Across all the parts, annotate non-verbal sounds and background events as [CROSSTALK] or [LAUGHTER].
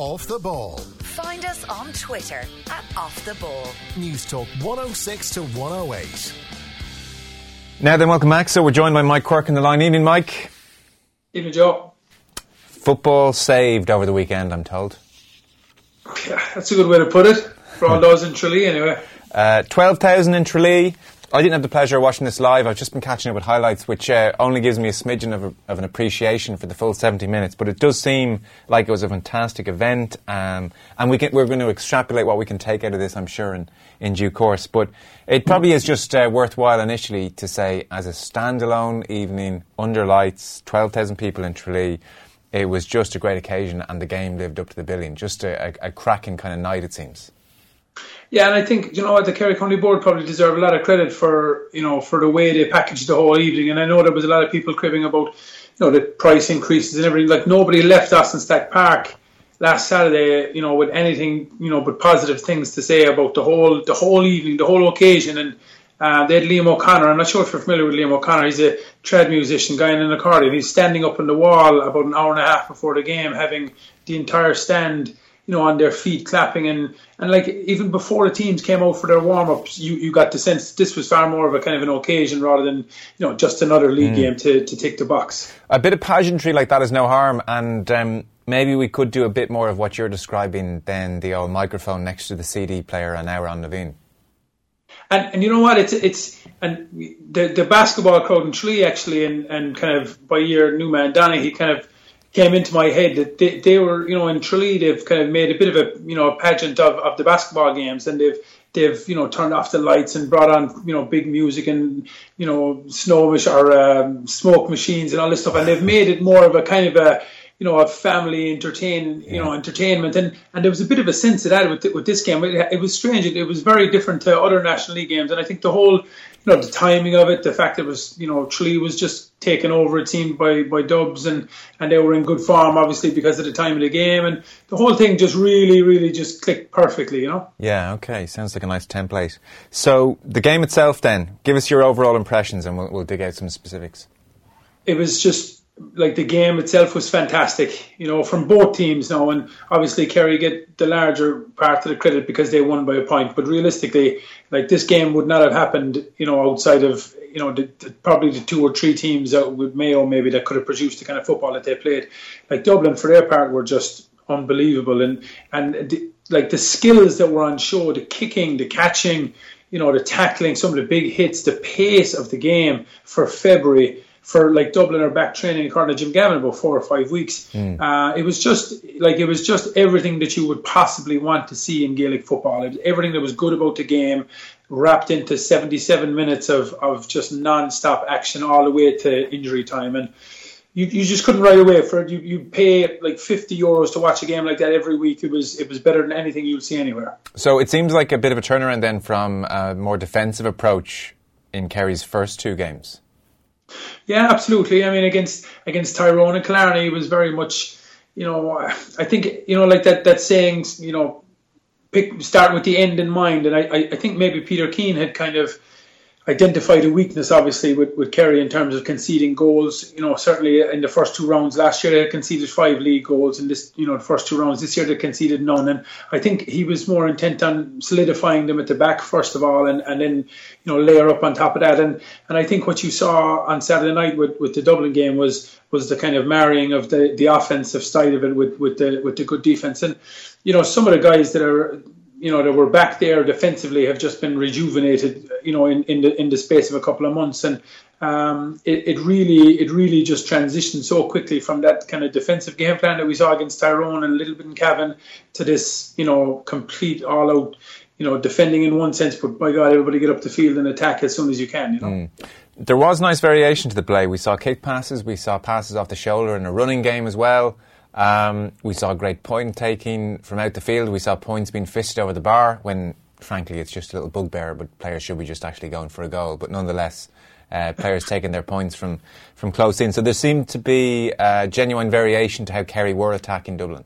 Off the Ball. Find us on Twitter at Off the Ball. News Talk 106 to 108. Now then, welcome back. So we're joined by Mike Quirke in the line. Evening, Mike. Evening, Joe. Football saved over the weekend, I'm told. Yeah, that's a good way to put it. For all [LAUGHS] those in Tralee, anyway. Uh, 12,000 in Tralee. I didn't have the pleasure of watching this live. I've just been catching up with highlights, which uh, only gives me a smidgen of, a, of, an appreciation for the full 70 minutes. But it does seem like it was a fantastic event, um, and we we're going to extrapolate what we can take out of this, I'm sure, in, in due course. But it probably is just uh, worthwhile initially to say, as a standalone evening under lights, 12,000 people in Tralee, it was just a great occasion, and the game lived up to the billing. Just a, a, a cracking kind of night, it seems. Yeah, and I think you know what the Kerry County Board probably deserve a lot of credit for you know for the way they packaged the whole evening. And I know there was a lot of people cribbing about you know the price increases and everything. Like nobody left Austin Stack Park last Saturday, you know, with anything you know but positive things to say about the whole the whole evening, the whole occasion. And uh, they had Liam O'Connor. I'm not sure if you're familiar with Liam O'Connor. He's a trad musician, guy in an accordion. He's standing up on the wall about an hour and a half before the game, having the entire stand you know, on their feet clapping and, and like even before the teams came out for their warm ups, you, you got the sense this was far more of a kind of an occasion rather than, you know, just another league mm. game to, to tick the box. A bit of pageantry like that is no harm and um, maybe we could do a bit more of what you're describing than the old microphone next to the CD player an hour on Levine. And, and you know what? It's it's and the the basketball crowd in Tralee actually, and, and kind of by year Newman he kind of came into my head that they, they were, you know, in Tralee, they've kind of made a bit of a, you know, a pageant of, of the basketball games, and they've they've you know turned off the lights and brought on you know big music and you know snow or um, smoke machines and all this stuff, and they've made it more of a kind of a you know, a family entertain, you know, entertainment, and and there was a bit of a sense of that with with this game. It, it was strange. It, it, was very different to other National League games, and I think the whole, you know, the timing of it, the fact that it was, you know, Tralee was just taken over, it seemed by by Dubs, and and they were in good form, obviously because of the time of the game, and the whole thing just really, really just clicked perfectly, you know. Yeah. Okay. Sounds like a nice template. So the game itself, then, give us your overall impressions, and we'll, we'll dig out some specifics. It was just like the game itself was fantastic, you know, from both teams now. And obviously, Kerry get the larger part of the credit because they won by a point. But realistically, like this game would not have happened, you know, outside of you know the, the, probably the two or three teams out with Mayo maybe that could have produced the kind of football that they played. Like Dublin, for their part, were just unbelievable, and and the, like the skills that were on show, the kicking, the catching, you know, the tackling, some of the big hits, the pace of the game for February for like Dublin or back training according to Jim Gavin about four or five weeks. Mm. Uh, it was just like it was just everything that you would possibly want to see in Gaelic football. It, everything that was good about the game wrapped into 77 minutes of, of just non-stop action all the way to injury time and you, you just couldn't ride away for it. You you pay like 50 euros to watch a game like that every week. It was it was better than anything you'd see anywhere. So it seems like a bit of a turnaround then from a more defensive approach in Kerry's first two games. Yeah, absolutely. I mean, against against Tyrone and Killarney, it was very much, you know, I think you know, like that that saying, you know, pick start with the end in mind, and I I think maybe Peter Keane had kind of identified a weakness, obviously, with, with Kerry in terms of conceding goals. You know, certainly in the first two rounds last year, they conceded five league goals. In this, you know, the first two rounds this year, they conceded none. And I think he was more intent on solidifying them at the back first of all, and, and then you know layer up on top of that. And and I think what you saw on Saturday night with, with the Dublin game was was the kind of marrying of the, the offensive side of it with, with the with the good defense. And you know, some of the guys that are you know that were back there defensively have just been rejuvenated you know in, in the in the space of a couple of months and um, it, it really it really just transitioned so quickly from that kind of defensive game plan that we saw against Tyrone and a little bit in Cavan to this you know complete all out you know defending in one sense but by God everybody get up the field and attack as soon as you can you know. Mm. There was nice variation to the play. We saw kick passes, we saw passes off the shoulder in a running game as well. Um, we saw great point taking from out the field. We saw points being fisted over the bar when, frankly, it's just a little bugbear, but players should be just actually going for a goal. But nonetheless, uh, players taking their points from, from close in. So there seemed to be a genuine variation to how Kerry were attacking Dublin.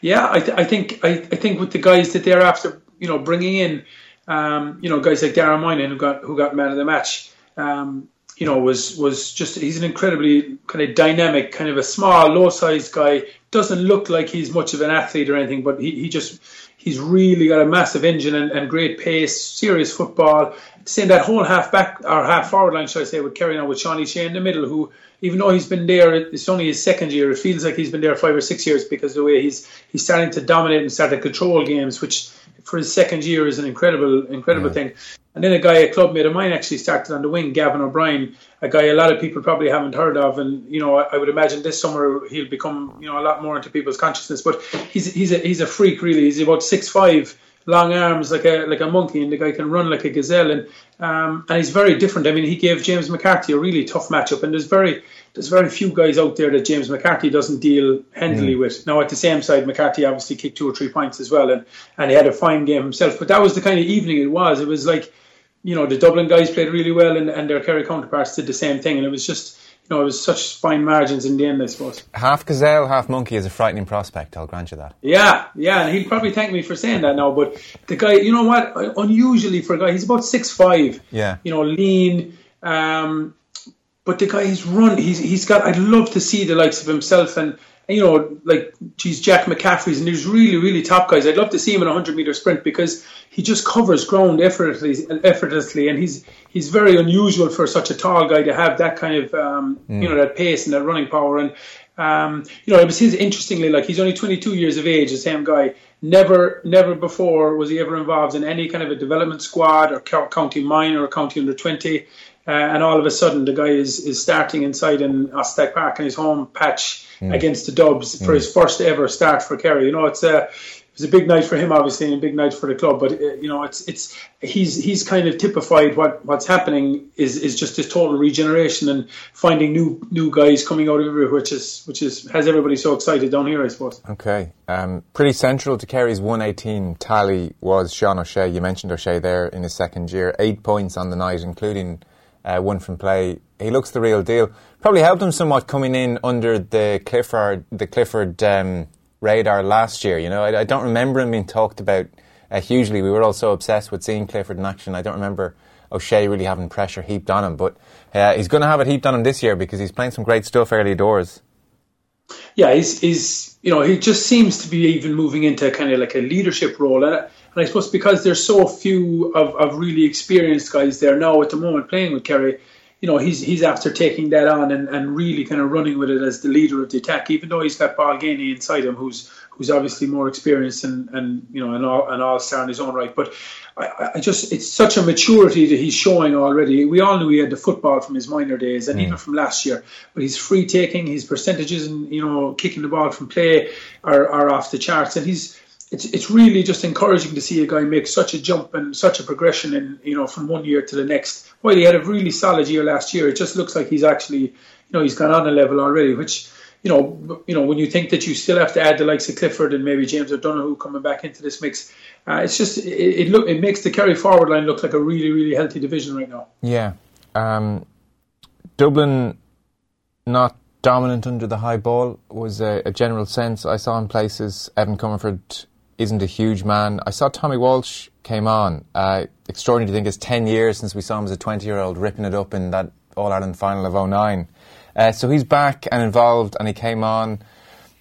Yeah, I, th- I think I, I, think with the guys that they're after, you know, bringing in, um, you know, guys like Dara Moynihan who got who got man of the match. Um, you know, was was just he's an incredibly kind of dynamic, kind of a small, low sized guy. Doesn't look like he's much of an athlete or anything, but he, he just he's really got a massive engine and, and great pace, serious football. Saying that whole half back or half forward line, should I say, with carrying on with Sean Shea in the middle, who even though he's been there, it's only his second year. It feels like he's been there five or six years because the way he's he's starting to dominate and start to control games, which for his second year is an incredible incredible yeah. thing. And then a guy, a clubmate of mine, actually started on the wing, Gavin O'Brien, a guy a lot of people probably haven't heard of, and you know I, would imagine this summer he'll become you know a lot more into people's consciousness. But he's he's a he's a freak really. He's about six five long arms like a like a monkey, and the guy can run like a gazelle, and um, and he's very different. I mean, he gave James McCarthy a really tough matchup, and there's very there's very few guys out there that James McCarthy doesn't deal handily mm. with. Now at the same side, McCarthy obviously kicked two or three points as well, and and he had a fine game himself. But that was the kind of evening it was. It was like you know the Dublin guys played really well, and, and their Kerry counterparts did the same thing, and it was just you know, it was such fine margins in the end, I suppose. Half gazelle, half monkey is a frightening prospect. I'll grant you that. Yeah, yeah, and he'll probably thank me for saying that now. But the guy, you know what? Unusually for a guy, he's about six five. Yeah. You know, lean. Um, but the guy, he's run. He's he's got. I'd love to see the likes of himself and you know, like, geez, Jack McCaffrey's and there's really, really top guys. I'd love to see him in a 100 meter sprint because he just covers ground effortlessly, effortlessly, and he's he's very unusual for such a tall guy to have that kind of, um, mm. you know, that pace and that running power. And, um, you know, it was his, interestingly, like, he's only 22 years of age, the same guy. Never, never before was he ever involved in any kind of a development squad or county minor or county under 20. Uh, and all of a sudden, the guy is, is starting inside in Osstek Park in his home patch mm. against the Dubs for mm. his first ever start for Kerry. You know, it's a it was a big night for him, obviously, and a big night for the club. But uh, you know, it's it's he's he's kind of typified what what's happening is is just this total regeneration and finding new new guys coming out of everywhere, which is which is has everybody so excited down here, I suppose. Okay, um, pretty central to Kerry's 118 tally was Sean O'Shea. You mentioned O'Shea there in his second year, eight points on the night, including uh, one from play. He looks the real deal. Probably helped him somewhat coming in under the Clifford the Clifford um, radar last year. You know, I, I, don't remember him being talked about uh, hugely. We were all so obsessed with seeing Clifford in action. I don't remember O'Shea really having pressure heaped on him, but uh, he's going to have it heaped on him this year because he's playing some great stuff early doors. Yeah, he's, he's you know he just seems to be even moving into kind of like a leadership role, and and I suppose because there's so few of, of really experienced guys there now at the moment playing with Kerry, you know, he's he's after taking that on and, and really kind of running with it as the leader of the attack, even though he's got Paul Geaney inside him, who's who's obviously more experienced and, and you know an all an all star in his own right. But I, I, just it's such a maturity that he's showing already. We all knew he had the football from his minor days and mm. even from last year, but he's free taking, his percentages and you know kicking the ball from play are, are off the charts, and he's it's it's really just encouraging to see a guy make such a jump and such a progression in you know from one year to the next. While he had a really solid year last year, it just looks like he's actually you know he's gone on a level already, which you know you know when you think that you still have to add the likes of Clifford and maybe James O'Donoghue coming back into this mix, uh, it's just it, it look it makes the Kerry forward line look like a really really healthy division right now. Yeah, um, Dublin not dominant under the high ball was a, a, general sense I saw in places. Evan Comerford isn't a huge man. I saw Tommy Walsh came on. Uh, extraordinary to think it's 10 years since we saw him as a 20 year old ripping it up in that All Ireland final of 09. Uh, so he's back and involved, and he came on.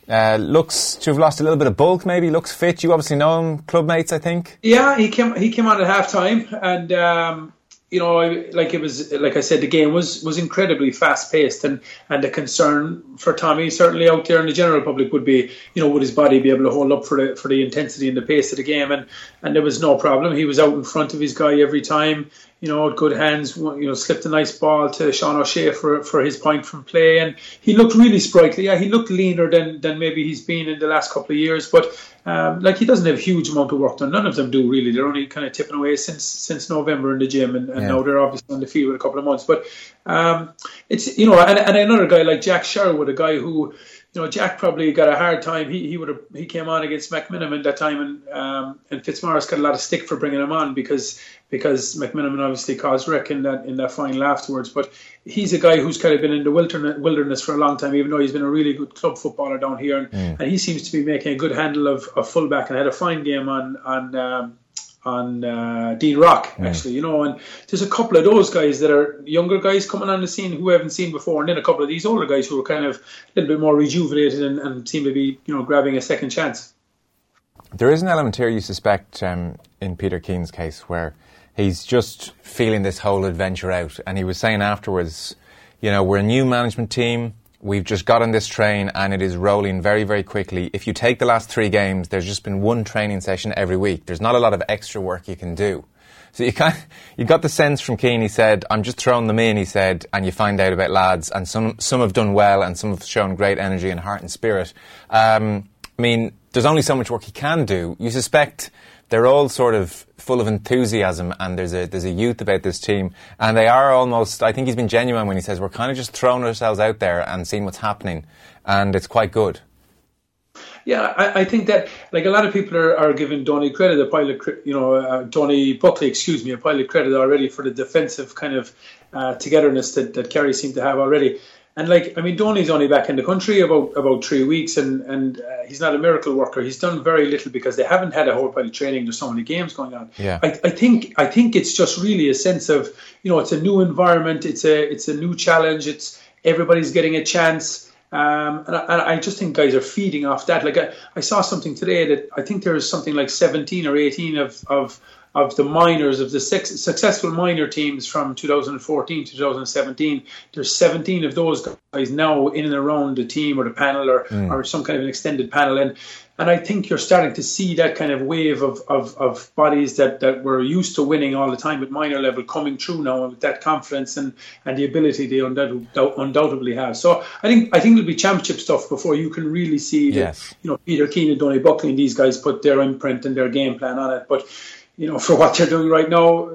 Uh, looks to have lost a little bit of bulk, maybe. Looks fit. You obviously know him, club mates, I think. Yeah, he came. He came on at half time, and um, you know, like it was, like I said, the game was was incredibly fast paced, and and the concern for Tommy certainly out there in the general public would be, you know, would his body be able to hold up for the for the intensity and the pace of the game, and and there was no problem. He was out in front of his guy every time you know, good hands, you know, slipped a nice ball to Sean O'Shea for, for his point from play. And he looked really sprightly. Yeah, he looked leaner than, than maybe he's been in the last couple of years. But, um, like, he doesn't have a huge amount of work done. None of them do, really. They're only kind of tipping away since since November in the gym. And, and yeah. now they're obviously on the field with a couple of months. But um, it's, you know, and, and another guy like Jack Sherwood, a guy who, you know, Jack probably got a hard time. He he would have he came on against McMenamin that time, and um, and Fitzmaurice got a lot of stick for bringing him on because because McMenamin obviously caused wreck in that in that final afterwards. But he's a guy who's kind of been in the wilderness, wilderness for a long time, even though he's been a really good club footballer down here, and, mm. and he seems to be making a good handle of, of fullback and had a fine game on on. Um, on uh, Dean Rock, actually, you know, and there's a couple of those guys that are younger guys coming on the scene who we haven't seen before, and then a couple of these older guys who are kind of a little bit more rejuvenated and, and seem to be, you know, grabbing a second chance. There is an element here you suspect um, in Peter Keane's case where he's just feeling this whole adventure out, and he was saying afterwards, you know, we're a new management team. We've just got on this train and it is rolling very, very quickly. If you take the last three games, there's just been one training session every week. There's not a lot of extra work you can do. So you kind [LAUGHS] you got the sense from Keane. He said, "I'm just throwing them in." He said, and you find out about lads, and some some have done well, and some have shown great energy and heart and spirit. Um, I mean, there's only so much work he can do. You suspect they're all sort of full of enthusiasm, and there's a there's a youth about this team, and they are almost. I think he's been genuine when he says we're kind of just throwing ourselves out there and seeing what's happening, and it's quite good. Yeah, I, I, think that like a lot of people are, are giving Donie credit, a pile of you know uh, Donie Buckley, excuse me, a pile of credit already for the defensive kind of uh, togetherness that, that Kerry seemed to have already. And like, I mean, Donie's only back in the country about about three weeks, and and uh, he's not a miracle worker. He's done very little because they haven't had a whole pile of training. There's so many games going on. Yeah. I, I think I think it's just really a sense of you know it's a new environment. It's a it's a new challenge. It's everybody's getting a chance. Um, and, I, and, I, just think guys are feeding off that. Like I, I, saw something today that I think there's something like 17 or 18 of, of of the minors of the six successful minor teams from 2014 to 2017. There's 17 of those guys now in and around the team or the panel or, mm. or some kind of an extended panel, and and I think you're starting to see that kind of wave of, of, of bodies that, that were used to winning all the time at minor level coming through now with that confidence and, and the ability they undoubtedly have. So I think I think it'll be championship stuff before you can really see yes. that you know Peter Keane and Donie Buckley and these guys put their imprint and their game plan on it. But you know, [LAUGHS] for what they're doing right now,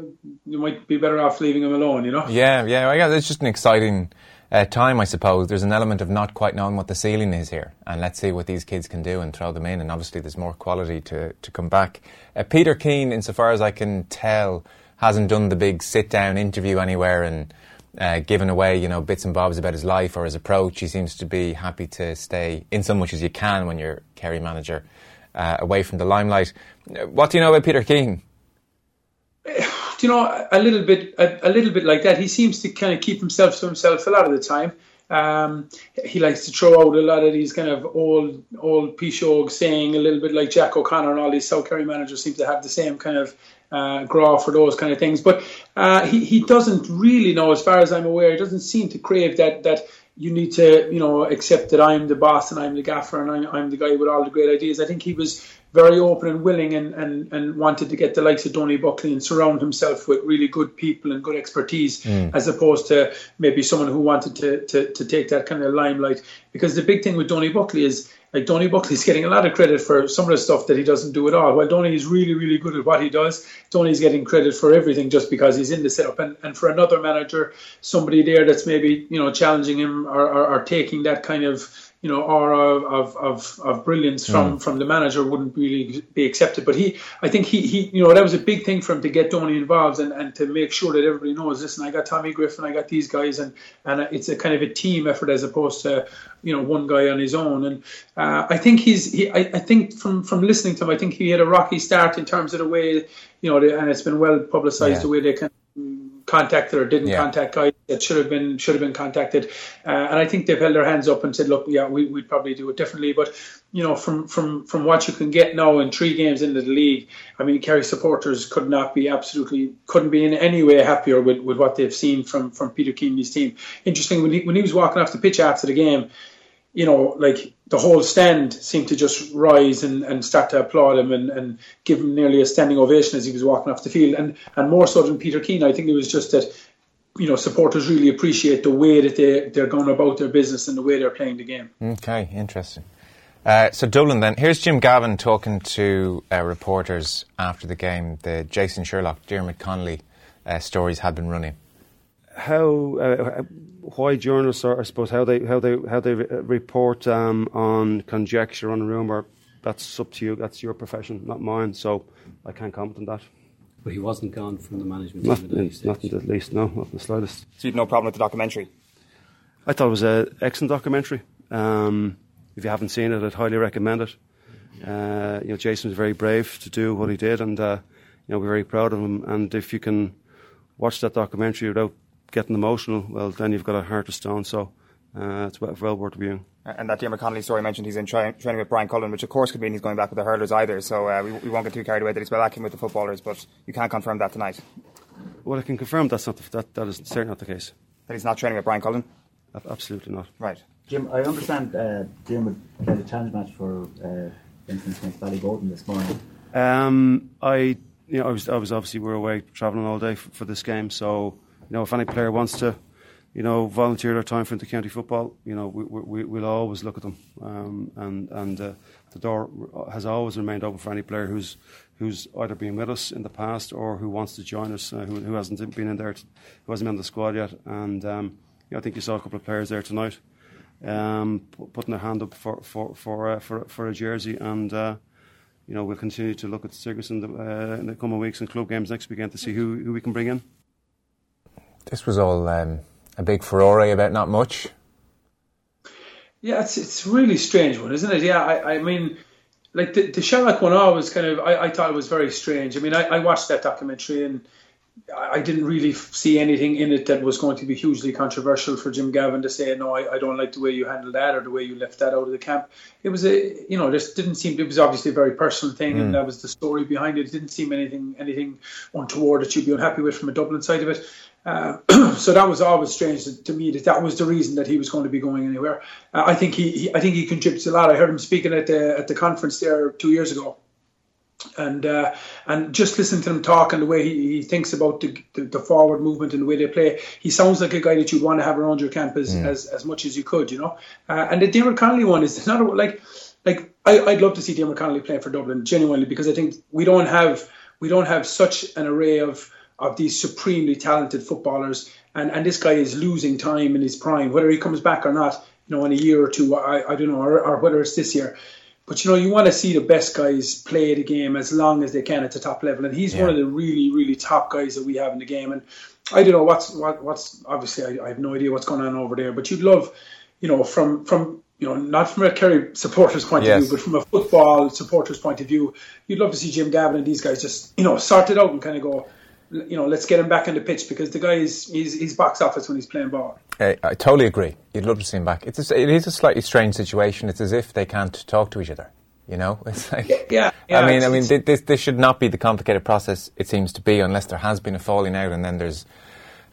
you might be better off leaving them alone, you know? Yeah, yeah, yeah. It's just an exciting uh, time, I suppose. There's an element of not quite knowing what the ceiling is here, and let's see what these kids can do and throw them in. And obviously, there's more quality to, to come back. Uh, Peter Keane, insofar as I can tell, hasn't done the big sit down interview anywhere and uh, given away, you know, bits and bobs about his life or his approach. He seems to be happy to stay in so much as you can when you're Kerry manager, uh, away from the limelight. Uh, what do you know about Peter Keane? You know, a little bit, a, a, little bit like that. He seems to kind of keep himself to himself a lot of the time. Um, he likes to throw out a lot of these kind of old, old Pishog saying, a little bit like Jack O'Connor and all these South Kerry managers seem to have the same kind of uh, grow for those kind of things. But uh, he he doesn't really know, as far as I'm aware, he doesn't seem to crave that that you need to, you know, accept that I'm the boss and I'm the gaffer and I'm, I'm the guy with all the great ideas. I think he was very open and willing and, and, and wanted to get the likes of Donie Buckley and surround himself with really good people and good expertise mm. as opposed to maybe someone who wanted to, to, to take that kind of limelight. Because the big thing with Donie Buckley is like Donie Buckley's getting a lot of credit for some of the stuff that he doesn't do at all. While Donie is really, really good at what he does, Donie's getting credit for everything just because he's in the setup. And, and for another manager, somebody there that's maybe, you know, challenging him or, or, or taking that kind of you know, aura of, of, of brilliance from, mm. from the manager wouldn't really be accepted. But he, I think he, he, you know, that was a big thing for him to get Donie involved and, and to make sure that everybody knows, listen, I got Tommy Griffin, I got these guys, and, and it's a kind of a team effort as opposed to, you know, one guy on his own. And uh, I think he's, he, I, I think from, from listening to him, I think he had a rocky start in terms of the way, you know, and it's been well publicized yeah. the way they can contacted or didn't yeah. contact guys that should have been should have been contacted. Uh, and I think they've held their hands up and said, look, yeah, we, would probably do it differently. But you know, from from from what you can get now in three games into the league, I mean, Kerry supporters could not be absolutely couldn't be in any way happier with, with what they've seen from from Peter Keane's team. Interesting when he when he was walking off the pitch after the game you know, like the whole stand seemed to just rise and, and start to applaud him and, and give him nearly a standing ovation as he was walking off the field. And and more so than Peter Keane, I think it was just that, you know, supporters really appreciate the way that they, they're going about their business and the way they're playing the game. Okay, interesting. Uh, so Dublin then. Here's Jim Gavin talking to uh, reporters after the game. The Jason Sherlock, Diarmuid Connolly uh, stories had been running. How uh, why journalists are, I suppose, how they how they how they report um, on conjecture on rumor. That's up to you. That's your profession, not mine. So I can't comment on that. But he wasn't gone from the management not, team at any stage. Not at least, no, not in the slightest. So you've no problem with the documentary? I thought it was an excellent documentary. Um, if you haven't seen it, I'd highly recommend it. Uh, you know, Jason was very brave to do what he did, and uh, you know, we're very proud of him. And if you can watch that documentary without getting emotional, well, then you've got a heart of stone. So uh, it's well, well worth viewing. And that Diarmuid Connolly story mentioned he's in tra- training with Brian Cullen, which of course could mean he's going back with the hurlers either. So uh, we, we won't get too carried away that he's back in with the footballers, but you can't confirm that tonight. Well, I can confirm that's not the, that that is certainly not the case. That he's not training with Brian Cullen. Absolutely not. Right. Jim, I understand uh, Jim played a challenge match for uh, instance against Ballyboden this morning. Um, I, you know, I was, I was obviously we're away travelling all day for, for this game. So, you know, if any player wants to, you know, volunteer their time for the county football, you know, we, we, we'll always look at them. Um, and and uh, the door has always remained open for any player who's who's either been with us in the past or who wants to join us, uh, who, who hasn't been in there, who hasn't been on the squad yet. And um, you know, I think you saw a couple of players there tonight um, putting their hand up for for for uh, for, for a jersey and. Uh, you know, we'll continue to look at Sigerson in the, uh, in the coming weeks and club games next weekend to see who, who we can bring in. This was all um, a big furore about not much. Yeah, it's it's a really strange one, isn't it? Yeah, I, I mean, like the, the Sherlock one, I was kind of, I, I thought it was very strange. I mean, I, I watched that documentary and I didn't really see anything in it that was going to be hugely controversial for Jim Gavin to say, no, I, I don't like the way you handled that or the way you left that out of the camp. It was a, you know, this didn't seem, it was obviously a very personal thing and that was the story behind it. It didn't seem anything, anything untoward that you'd be unhappy with from a Dublin side of it. Uh, [CLEARS THROAT] so that was always strange to, to me that that was the reason that he was going to be going anywhere. Uh, I think he, he, I think he contributes a lot. I heard him speaking at the at the conference there two years ago, and uh, and just listening to him talk and the way he, he thinks about the, the, the forward movement and the way they play, he sounds like a guy that you'd want to have around your camp as, as, as much as you could, you know. Uh, and the Diarmuid Connolly one is not a, like like I, I'd love to see Diarmuid Connolly playing for Dublin genuinely because I think we don't have we don't have such an array of of these supremely talented footballers, and, and this guy is losing time in his prime, whether he comes back or not, you know, in a year or two, I, I don't know, or, or whether it's this year. But you know, you want to see the best guys play the game as long as they can at the top level, and he's one of the really, really top guys that we have in the game. And I don't know what's what, what's obviously I, I have no idea what's going on over there, but you'd love, you know, from from you know, not from a Kerry supporter's point Yes. of view, but from a football supporter's point of view, you'd love to see Jim Gavin and these guys just, you know, sort it out and kind of go, you know, let's get him back on the pitch because the guy is he's, he's box office when he's playing ball. Uh, I totally agree. You'd love to see him back. It's a, it is a slightly strange situation. It's as if they can't talk to each other. You know, [LAUGHS] it's like Yeah, yeah, I mean, I mean, this this should not be the complicated process it seems to be, unless there has been a falling out, and then there's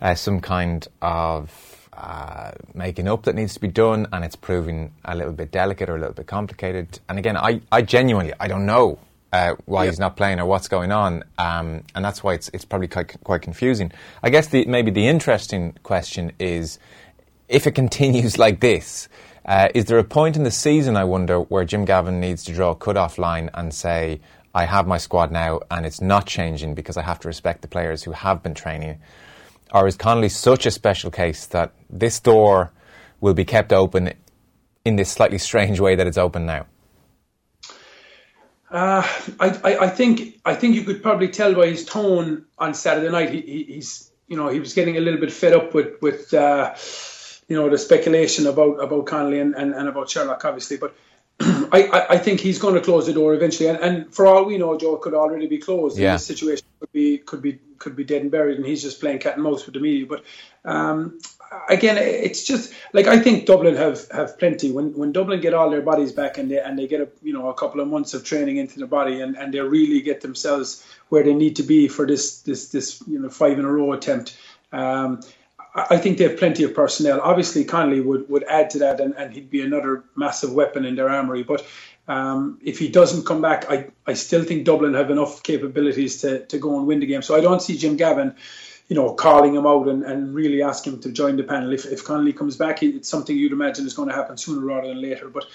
uh, some kind of uh, making up that needs to be done, and it's proving a little bit delicate or a little bit complicated. And again, I, I genuinely I don't know uh, why he's not playing or what's going on, um, and that's why it's it's probably quite quite confusing. I guess the maybe the interesting question is if it [LAUGHS] continues like this, uh, is there a point in the season, I wonder, where Jim Gavin needs to draw a cut-off line and say, I have my squad now and it's not changing because I have to respect the players who have been training? Or is Connolly such a special case that this door will be kept open in this slightly strange way that it's open now? Uh, I, I, I think I think you could probably tell by his tone on Saturday night. He, he, he's you know he was getting a little bit fed up with with uh, you know the speculation about about Connolly and, and, and about Sherlock, obviously. But [CLEARS THROAT] I, I, I think he's going to close the door eventually. And, and for all we know, Joe could already be closed. Yeah. This situation could be could be could be dead and buried, and he's just playing cat and mouse with the media. But um, again, it's just like I think Dublin have, have plenty. When when Dublin get all their bodies back and they and they get a you know a couple of months of training into the body and, and they really get themselves where they need to be for this this this you know five in a row attempt. Um, I think they have plenty of personnel. Obviously, Connolly would, would add to that, and, and he'd be another massive weapon in their armory. But um, if he doesn't come back, I, I still think Dublin have enough capabilities to, to go and win the game. So I don't see Jim Gavin, you know, calling him out and, and really asking him to join the panel. If, if Connolly comes back, it's something you'd imagine is going to happen sooner rather than later. But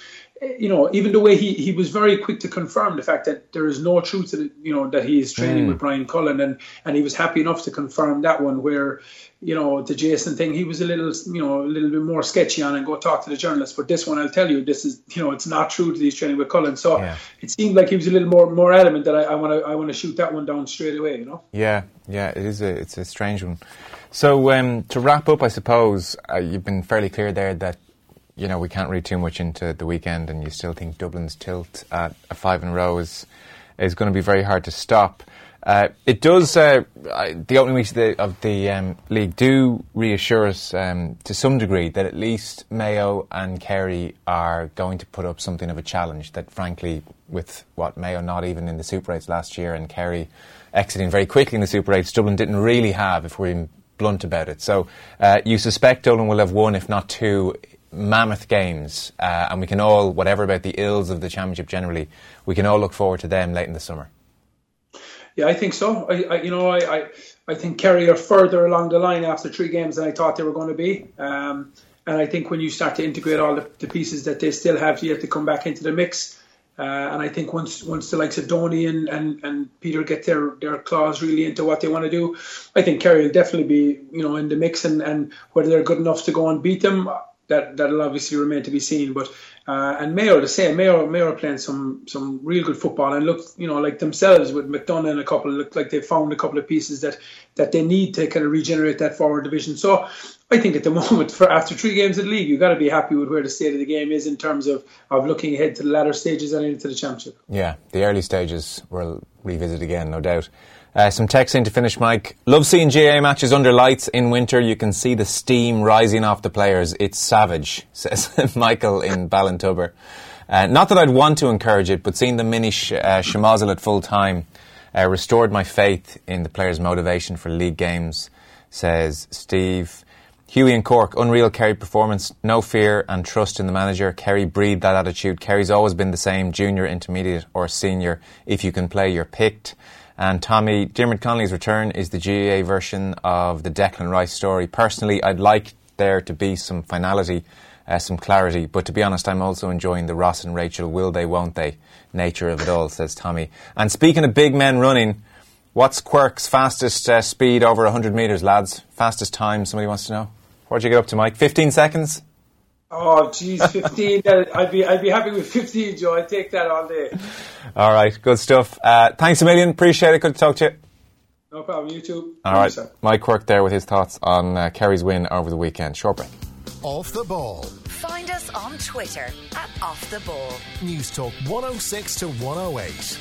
you know, even the way he, he was very quick to confirm the fact that there is no truth to it, you know, that he is training with Brian Cullen, and and he was happy enough to confirm that one. Where you know the Jason thing, he was a little, you know, a little bit more sketchy on and go talk to the journalist. But this one, I'll tell you, this is, you know, it's not true that he's training with Cullen. So Yeah. it seemed like he was a little more more adamant that I want to I want to shoot that one down straight away. You know. Yeah, yeah, it is a it's a strange one. So um, to wrap up, I suppose uh, you've been fairly clear there that you know we can't read too much into the weekend, and you still think Dublin's tilt at a five in a row is is going to be very hard to stop. Uh, it does. Uh, the opening weeks of the, of the um, league do reassure us um, to some degree that at least Mayo and Kerry are going to put up something of a challenge. That, frankly, with what Mayo not even in the Super Eights last year and Kerry exiting very quickly in the Super Eights, Dublin didn't really have, if we're blunt about it. So uh, you suspect Dublin will have one, if not two, mammoth games, uh, and we can all, whatever about the ills of the championship generally, we can all look forward to them late in the summer. Yeah, I think so. I, I you know, I, I, I think Kerry are further along the line after three games than I thought they were going to be. Um, and I think when you start to integrate all the, the pieces that they still have, you have to come back into the mix. Uh, and I think once once the likes of Donie and, and, and Peter get their, their claws really into what they want to do, I think Kerry will definitely be you know in the mix. And, and whether they're good enough to go and beat them, that that'll obviously remain to be seen. But uh, and Mayo the same. Mayo Mayo playing some some real good football and look you know like themselves with McDonough and a couple look like they've found a couple of pieces that that they need to kind of regenerate that forward division. So I think at the [LAUGHS] moment for after three games in the league, you've got to be happy with where the state of the game is in terms of of looking ahead to the latter stages and into the championship. Yeah, the early stages we'll revisit again, no doubt. Uh, some texting to finish, Mike. Love seeing GAA matches under lights in winter. You can see the steam rising off the players. It's savage, [LAUGHS] says Michael in Ballintuber. Uh, not that I'd want to encourage it, but seeing the mini sh- uh, at full time uh, restored my faith in the players' motivation for league games, says Steve. Huey and Cork, unreal Kerry performance, no fear and trust in the manager. Kerry breathed that attitude. Kerry's always been the same, junior, intermediate or senior. If you can play, you're picked. And Tommy, Diarmuid Connolly's return is the GAA version of the Declan Rice story. Personally, I'd like there to be some finality, uh, some clarity, but to be honest, I'm also enjoying the Ross and Rachel will they, won't they nature of it all, says Tommy. And speaking of big men running, what's Quirke's fastest uh, speed over 100 metres, lads? Fastest time, somebody wants to know? What'd you get up to, Mike? 15 seconds? Oh, geez, 15. I'd be I'd be happy with 15, Joe. I'd take that all day. All right, good stuff. Uh, thanks a million. Appreciate it. Good to talk to you. No problem. You too. All right, Mike Quirke there with his thoughts on uh, Kerry's win over the weekend. Short break. Off the ball. Find us on Twitter at Off the Ball. News Talk 106 to 108.